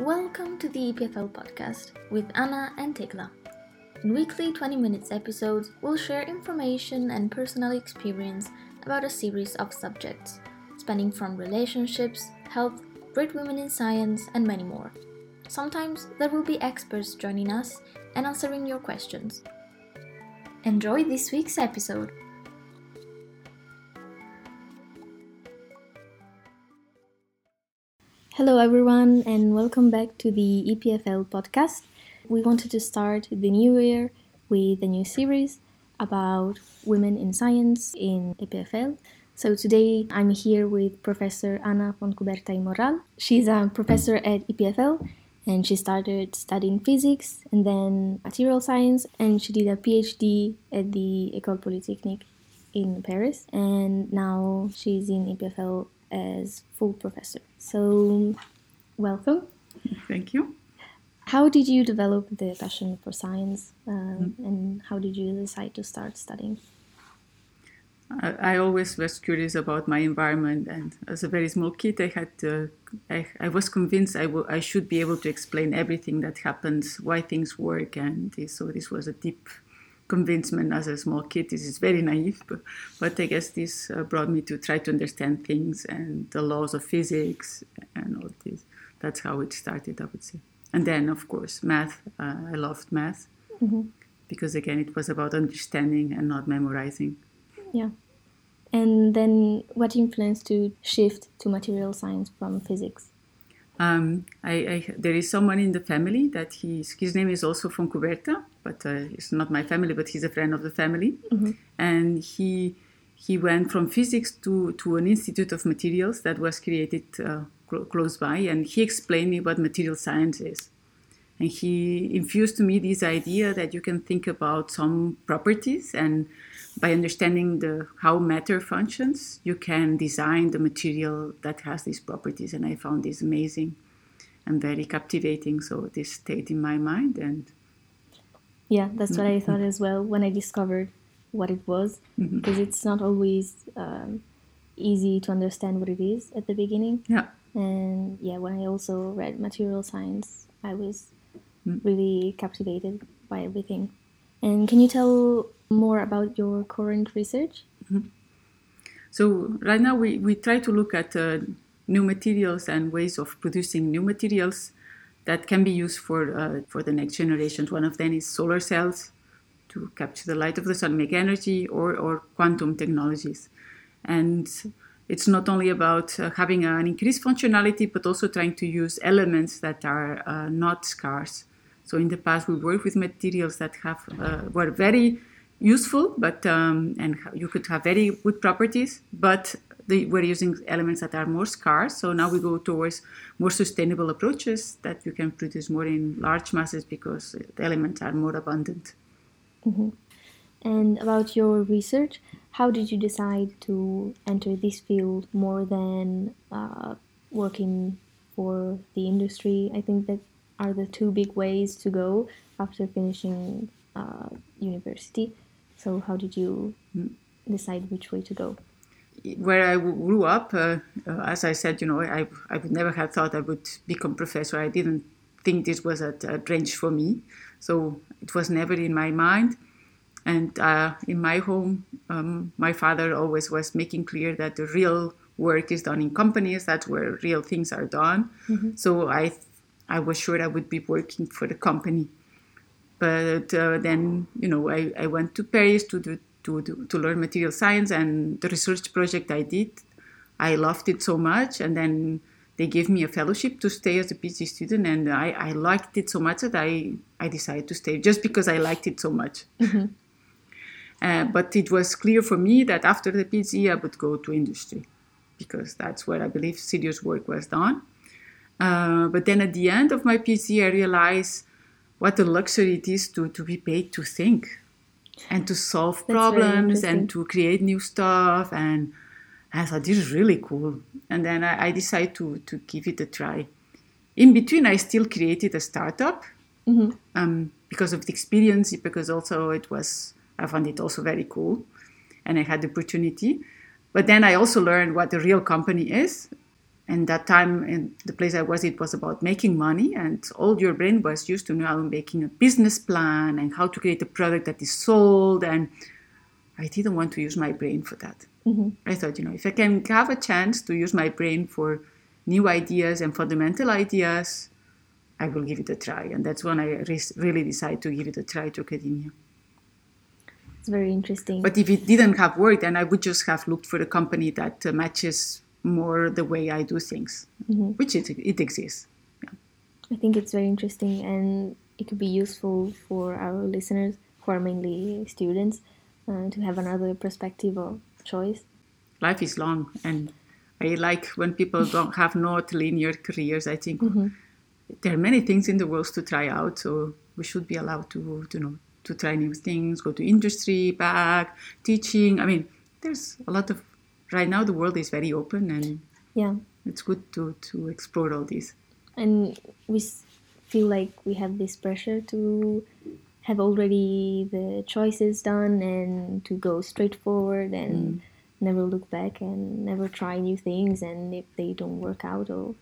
Welcome to the EPFL podcast with Anna and Tekla. In weekly 20 minutes episodes, we'll share information and personal experience about a series of subjects, spanning from relationships, health, great women in science, and many more. Sometimes there will be experts joining us and answering your questions. Enjoy this week's episode. Hello, everyone, and welcome back to the EPFL podcast. We wanted to start the new year with a new series about women in science in EPFL. So today I'm here with Professor Anna Fontcuberta i Morral. She's a professor at EPFL and she started studying physics and then material science and she did a PhD at the École Polytechnique in Paris and now she's in EPFL as full professor. So, welcome. Thank you. How did you develop the passion for science um, mm. and how did you decide to start studying? I, always was curious about my environment, and as a very small kid, I had to, I, I was convinced I, w- I should be able to explain everything that happens, why things work, and this, so this was a deep convincement as a small kid. This is very naive, but, but I guess this uh, brought me to try to understand things and the laws of physics and all this. That's how it started, I would say. And then, of course, math. Uh, I loved math mm-hmm. because, again, it was about understanding and not memorizing. Yeah. And then, what influenced to shift to material science from physics? Um, I, I, there is someone in the family that he's, his name is also Fontcuberta, but uh, it's not my family, but he's a friend of the family. Mm-hmm. And he he went from physics to, to an institute of materials that was created uh, cl- close by, and he explained me what material science is. And he infused to me this idea that you can think about some properties, and by understanding the how matter functions, you can design the material that has these properties. And I found this amazing and very captivating. So this stayed in my mind, and yeah, that's what I thought as well when I discovered what it was, mm-hmm. because it's not always um, easy to understand what it is at the beginning. Yeah. And yeah, when I also read material science, I was. Really captivated by everything. And can you tell more about your current research? Mm-hmm. So right now we, we try to look at uh, new materials and ways of producing new materials that can be used for uh, for the next generations. One of them is solar cells to capture the light of the sun, make energy, or or quantum technologies, and it's not only about uh, having an increased functionality, but also trying to use elements that are uh, not scarce. So in the past, we worked with materials that have uh, were very useful, but um, and you could have very good properties, but we're using elements that are more scarce. So now we go towards more sustainable approaches that you can produce more in large masses because the elements are more abundant. Mm-hmm. And about your research, how did you decide to enter this field more than uh, working for the industry? I think that are the two big ways to go after finishing uh, university. So, how did you mm. decide which way to go? where I grew up, uh, uh, as I said, you know, I, I would never have thought I would become professor. I didn't think this was a, a range for me. So it was never in my mind. And uh, in my home, um, my father always was making clear that the real work is done in companies. That's where real things are done. Mm-hmm. So I, I was sure I would be working for the company. But uh, then, you know, I, I went to Paris to do to, to, to learn material science and the research project I did, I loved it so much. And then they gave me a fellowship to stay as a PhD student. And I, I liked it so much that I, I decided to stay just because I liked it so much. Mm-hmm. Uh, but it was clear for me that after the PhD, I would go to industry because that's where I believe serious work was done. Uh, but then at the end of my PhD, I realized what a luxury it is to, to be paid to think and to solve That's problems and to create new stuff. And I thought this is really cool. And then I, I, decided to to give it a try. In between, I still created a startup mm-hmm. um, because of the experience, because also it was I found it also very cool, and I had the opportunity. But then I also learned what a real company is, and that time in the place I was, it was about making money, and all your brain was used to now making a business plan and how to create a product that is sold. And I didn't want to use my brain for that. Mm-hmm. I thought, you know, if I can have a chance to use my brain for new ideas and fundamental ideas, I will give it a try. And that's when I re- really decided to give it a try to academia. It's very interesting. But if it didn't have worked, then I would just have looked for a company that uh, matches more the way I do things, Mm-hmm. which it, it exists. I think it's very interesting and it could be useful for our listeners who are mainly students uh, to have another perspective or choice. Life is long, and I like when people don't have not linear careers. I think there are many things in the world to try out, so we should be allowed to, to know to try new things, go to industry, back teaching. I mean, there's a lot of right now. The world is very open, and Yeah. it's good to to explore all these. And we s- feel like we have this pressure to have already the choices done and to go straight forward and mm. never look back and never try new things. And if they don't work out or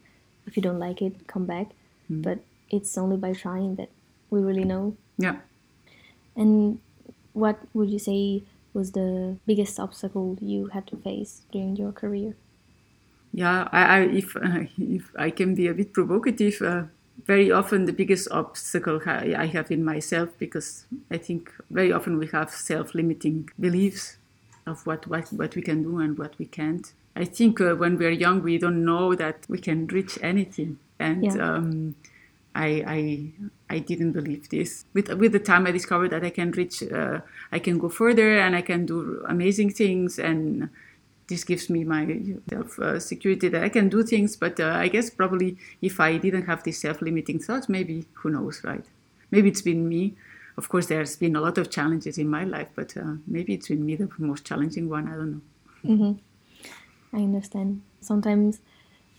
if you don't like it, come back. Mm. But it's only by trying that we really know Yeah. And what would you say was the biggest obstacle you had to face during your career? Yeah, I, I if uh, if I can be a bit provocative, uh, very often the biggest obstacle I I have in myself because I think very often we have self-limiting beliefs of what what, what we can do and what we can't. I think uh, when we're young, we don't know that we can reach anything, and Yeah. um, I, I I didn't believe this. With with the time, I discovered that I can reach, uh, I can go further, and I can do amazing things, and this gives me my self uh, security that I can do things. But uh, I guess probably if I didn't have these self limiting thoughts, maybe who knows, right? Maybe it's been me. Of course, there's been a lot of challenges in my life, but uh, maybe it's been me the most challenging one. I don't know. I understand. Sometimes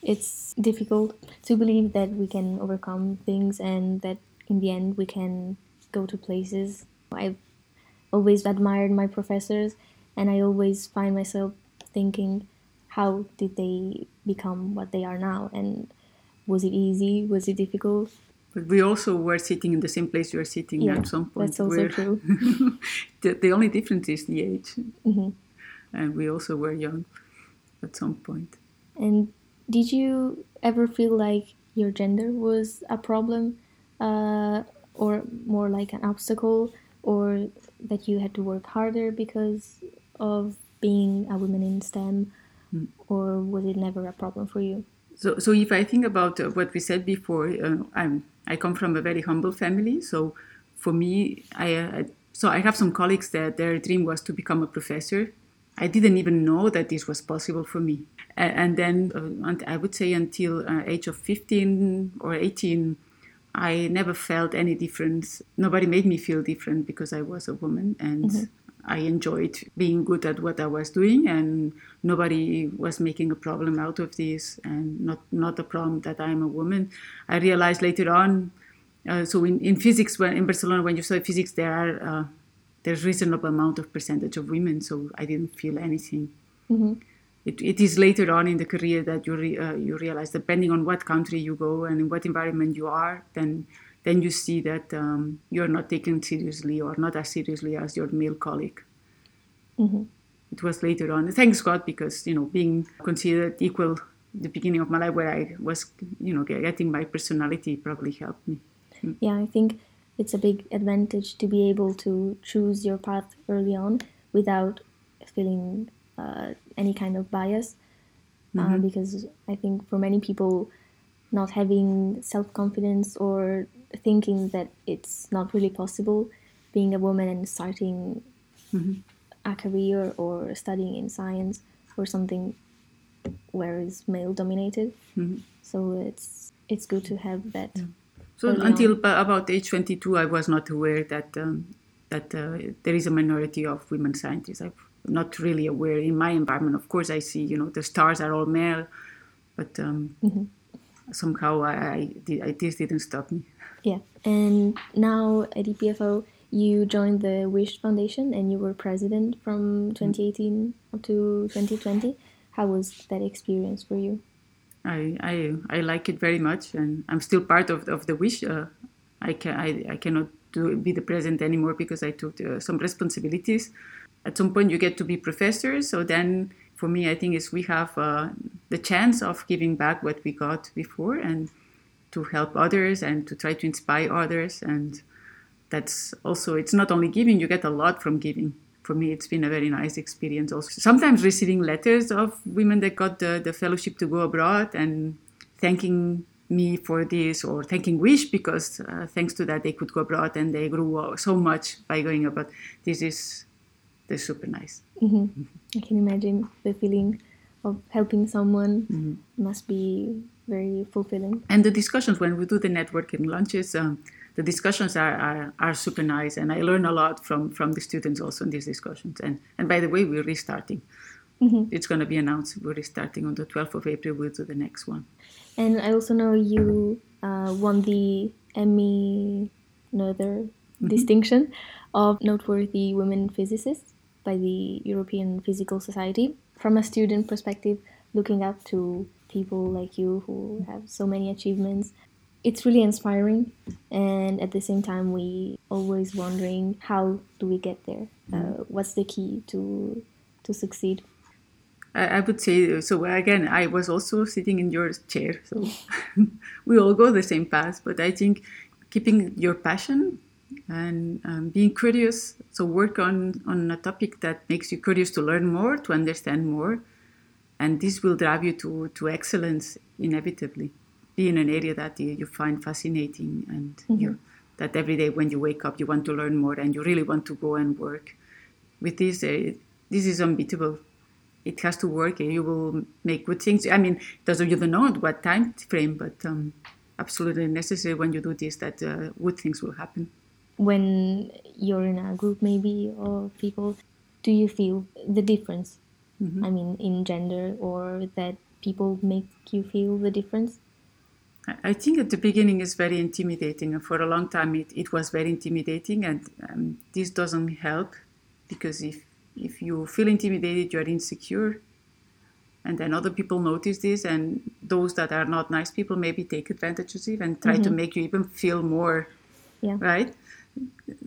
it's difficult to believe that we can overcome things and that in the end we can go to places. I've always admired my professors and I always find myself thinking, how did they become what they are now? And was it easy? Was it difficult? But we also were sitting in the same place you are sitting Yeah, at some point. that's also where- true. the, the only difference is the age, hmm and we also were young at some point. And did you ever feel like your gender was a problem, uh, or more like an obstacle, or that you had to work harder because of being a woman in STEM, or was it never a problem for you? So, so if I think about uh, what we said before, uh, I'm I come from a very humble family. So, for me, I uh, so I have some colleagues that their dream was to become a professor. I didn't even know that this was possible for me. And then uh, unt- I would say until uh, age of 15 or 18, I never felt any difference. Nobody made me feel different because I was a woman and I enjoyed being good at what I was doing and nobody was making a problem out of this and not, not a problem that I'm a woman. I realized later on, uh, so in, in physics, when in Barcelona, when you study physics, there are uh, there's a reasonable amount of percentage of women, so I didn't feel anything. hmm It, it is later on in the career that you re, uh, you realize, depending on what country you go and in what environment you are, then then you see that um, you're not taken seriously or not as seriously as your male colleague. hmm It was later on, thanks God, because you know being considered equal, the beginning of my life where I was, you know, getting my personality probably helped me. Yeah, I think it's a big advantage to be able to choose your path early on without feeling uh, any kind of bias. Uh, because I think for many people, not having self confidence or thinking that it's not really possible being a woman and starting a career or studying in science or something where it's male dominated. So it's it's good to have that. So until on. about age 22, I was not aware that um, that uh, there is a minority of women scientists. I'm not really aware in my environment. Of course, I see you know the stars are all male, but um, somehow I, I, this didn't stop me. Yeah, and now at EPFL, you joined the Wish Foundation and you were president from 2018 up to 2020. How was that experience for you? I, I, I like it very much, and I'm still part of, of the wish. Uh, I can I, I cannot do, be the president anymore because I took uh, some responsibilities. At some point, you get to be professors. So then, for me, I think is we have uh, the chance of giving back what we got before and to help others and to try to inspire others. And that's also it's not only giving; you get a lot from giving for me, it's been a very nice experience. Also, sometimes receiving letters of women that got the, the fellowship to go abroad and thanking me for this or thanking Wish because uh, thanks to that they could go abroad and they grew so much by going abroad. This is this super nice. Mm-hmm. I can imagine the feeling of helping someone mm-hmm. must be very fulfilling. And the discussions when we do the networking lunches. Um, the discussions are, are, are, super nice and I learn a lot from, from the students also in these discussions. And, and by the way, we're restarting. Mm-hmm. It's going to be announced. We're restarting on the 12th of April. We'll do the next one. And I also know you uh, won the Emmy Noether mm-hmm. distinction of noteworthy women physicists by the European Physical Society. From a student perspective, looking up to people like you who have so many achievements it's really inspiring and at the same time we always wondering how do we get there uh, mm-hmm. what's the key to to succeed I, would say so again i was also sitting in your chair so we all go the same path but i think keeping your passion and um, being curious so work on on a topic that makes you curious to learn more to understand more and this will drive you to to excellence inevitably. Be in an area that you, you find fascinating and mm-hmm. you, that every day when you wake up you want to learn more and you really want to go and work. With this uh, this is unbeatable it has to work and you will make good things. I mean doesn't you don't know at what time frame but um, absolutely necessary when you do this that uh, good things will happen. When you're in a group maybe of people do you feel the difference? Mm-hmm. i mean in gender or that people make you feel the difference? I think at the beginning it's very intimidating, and for a long time it, it was very intimidating, and um, this doesn't help because if if you feel intimidated, you are insecure, and then other people notice this, and those that are not nice people maybe take advantage of it and try mm-hmm. to make you even feel more, yeah. right?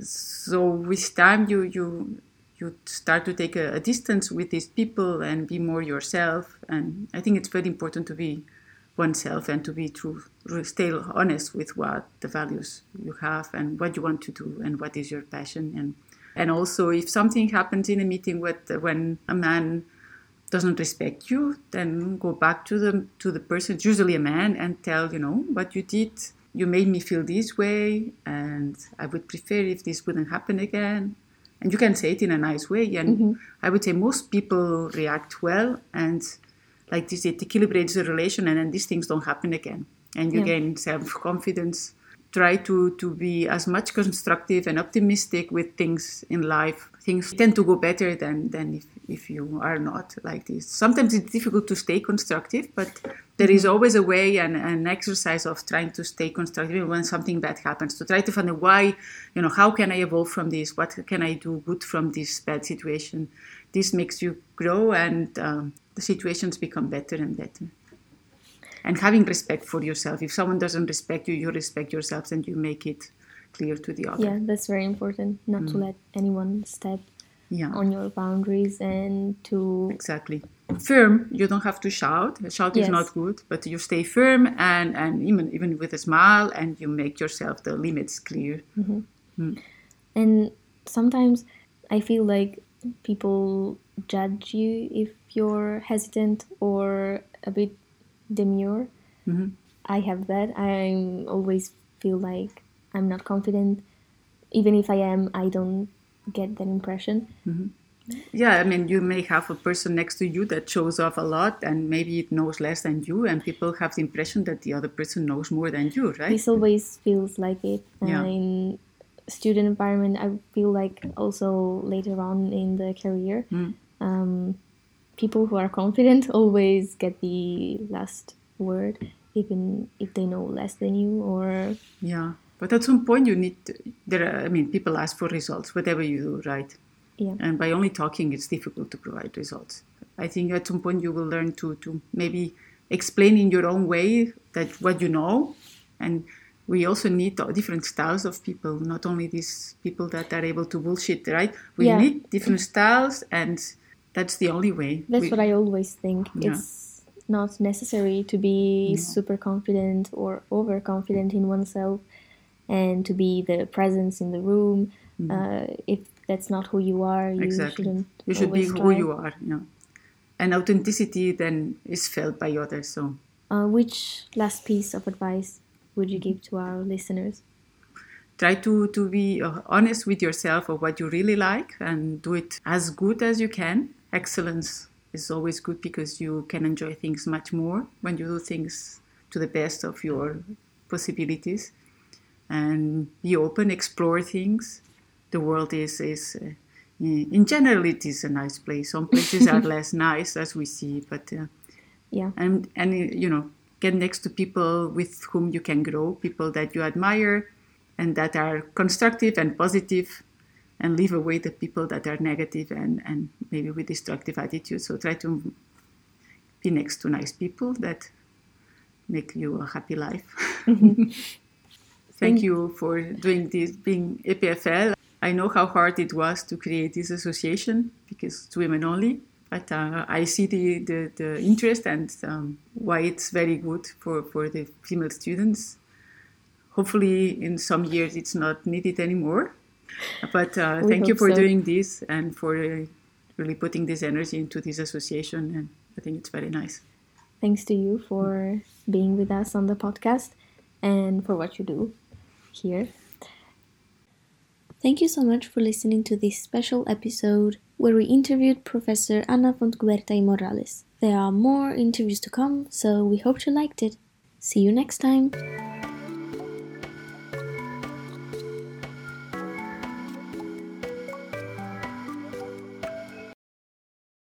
So with time, you you you start to take a, a distance with these people and be more yourself, and I think it's very important to be oneself and to be true, stay honest with what the values you have and what you want to do and what is your passion. And, and also, if something happens in a meeting with, when a man doesn't respect you, then go back to the, to the person, usually a man, and tell, you know, what you did. You made me feel this way, and I would prefer if this wouldn't happen again. And you can say it in a nice way. And mm-hmm. I would say most people react well and like this it equilibrates the relation and then these things don't happen again and you yeah. gain self-confidence try to to be as much constructive and optimistic with things in life things tend to go better than than if, if you are not like this sometimes it's difficult to stay constructive but there is mm-hmm. always a way and an exercise of trying to stay constructive when something bad happens to try to find out why you know how can i evolve from this what can i do good from this bad situation this makes you grow and um, the situations become better and better. And having respect for yourself. If someone doesn't respect you, you respect yourself and you make it clear to the other. Yeah, that's very important. Not mm. to let anyone step yeah. on your boundaries and to exactly firm. You don't have to shout. A Shout yes. is not good, but you stay firm and and even even with a smile, and you make yourself the limits clear. Mm-hmm. Mm. And sometimes I feel like people judge you if you're hesitant or a bit demure. Mm-hmm. I have that. I always feel like I'm not confident. Even if I am, I don't get that impression. Mm-hmm. Yeah, I mean, you may have a person next to you that shows off a lot and maybe it knows less than you, and people have the impression that the other person knows more than you, right? This always feels like it. Yeah. in student environment, I feel like also later on in the career, mm. um, people who are confident always get the last word, even if they know less than you or. Yeah, but at some point you need. To, there, are, I mean, people ask for results, whatever you do, right? Yeah. And by only talking, it's difficult to provide results. I think at some point you will learn to to maybe explain in your own way that what you know and we also need different styles of people not only these people that are able to bullshit right we Yeah. need different styles and that's the only way That's We- what I always think. Yeah. It's not necessary to be No. super confident or overconfident in oneself and to be the presence in the room. Uh, if that's not who you are, you exactly shouldn't. you should be who try. you are you know and authenticity then is felt by others so Uh, which last piece of advice would you give to our listeners? try to, to be uh, honest with yourself of what you really like and do it as good as you can. Excellence is always good because you can enjoy things much more when you do things to the best of your possibilities. And be open, explore things. The world is, is uh, in general, it is a nice place. Some places are less nice, as we see, but uh, Yeah. and and you know get next to people with whom you can grow people that you admire and that are constructive and positive and leave away the people that are negative and and maybe with destructive attitudes so try to be next to nice people that make you a happy life thank you for doing this being epfl i know how hard it was to create this association because it's women only but uh, I see the, the, the interest and um, why it's very good for, for the female students. Hopefully, in some years, it's not needed anymore. But uh, thank you for so. doing this and for uh, really putting this energy into this association. And I think it's very nice. Thanks to you for being with us on the podcast and for what you do here. Thank you so much for listening to this special episode where we interviewed Professor Anna Fontcuberta i Morales. There are more interviews to come, so we hope you liked it. See you next time.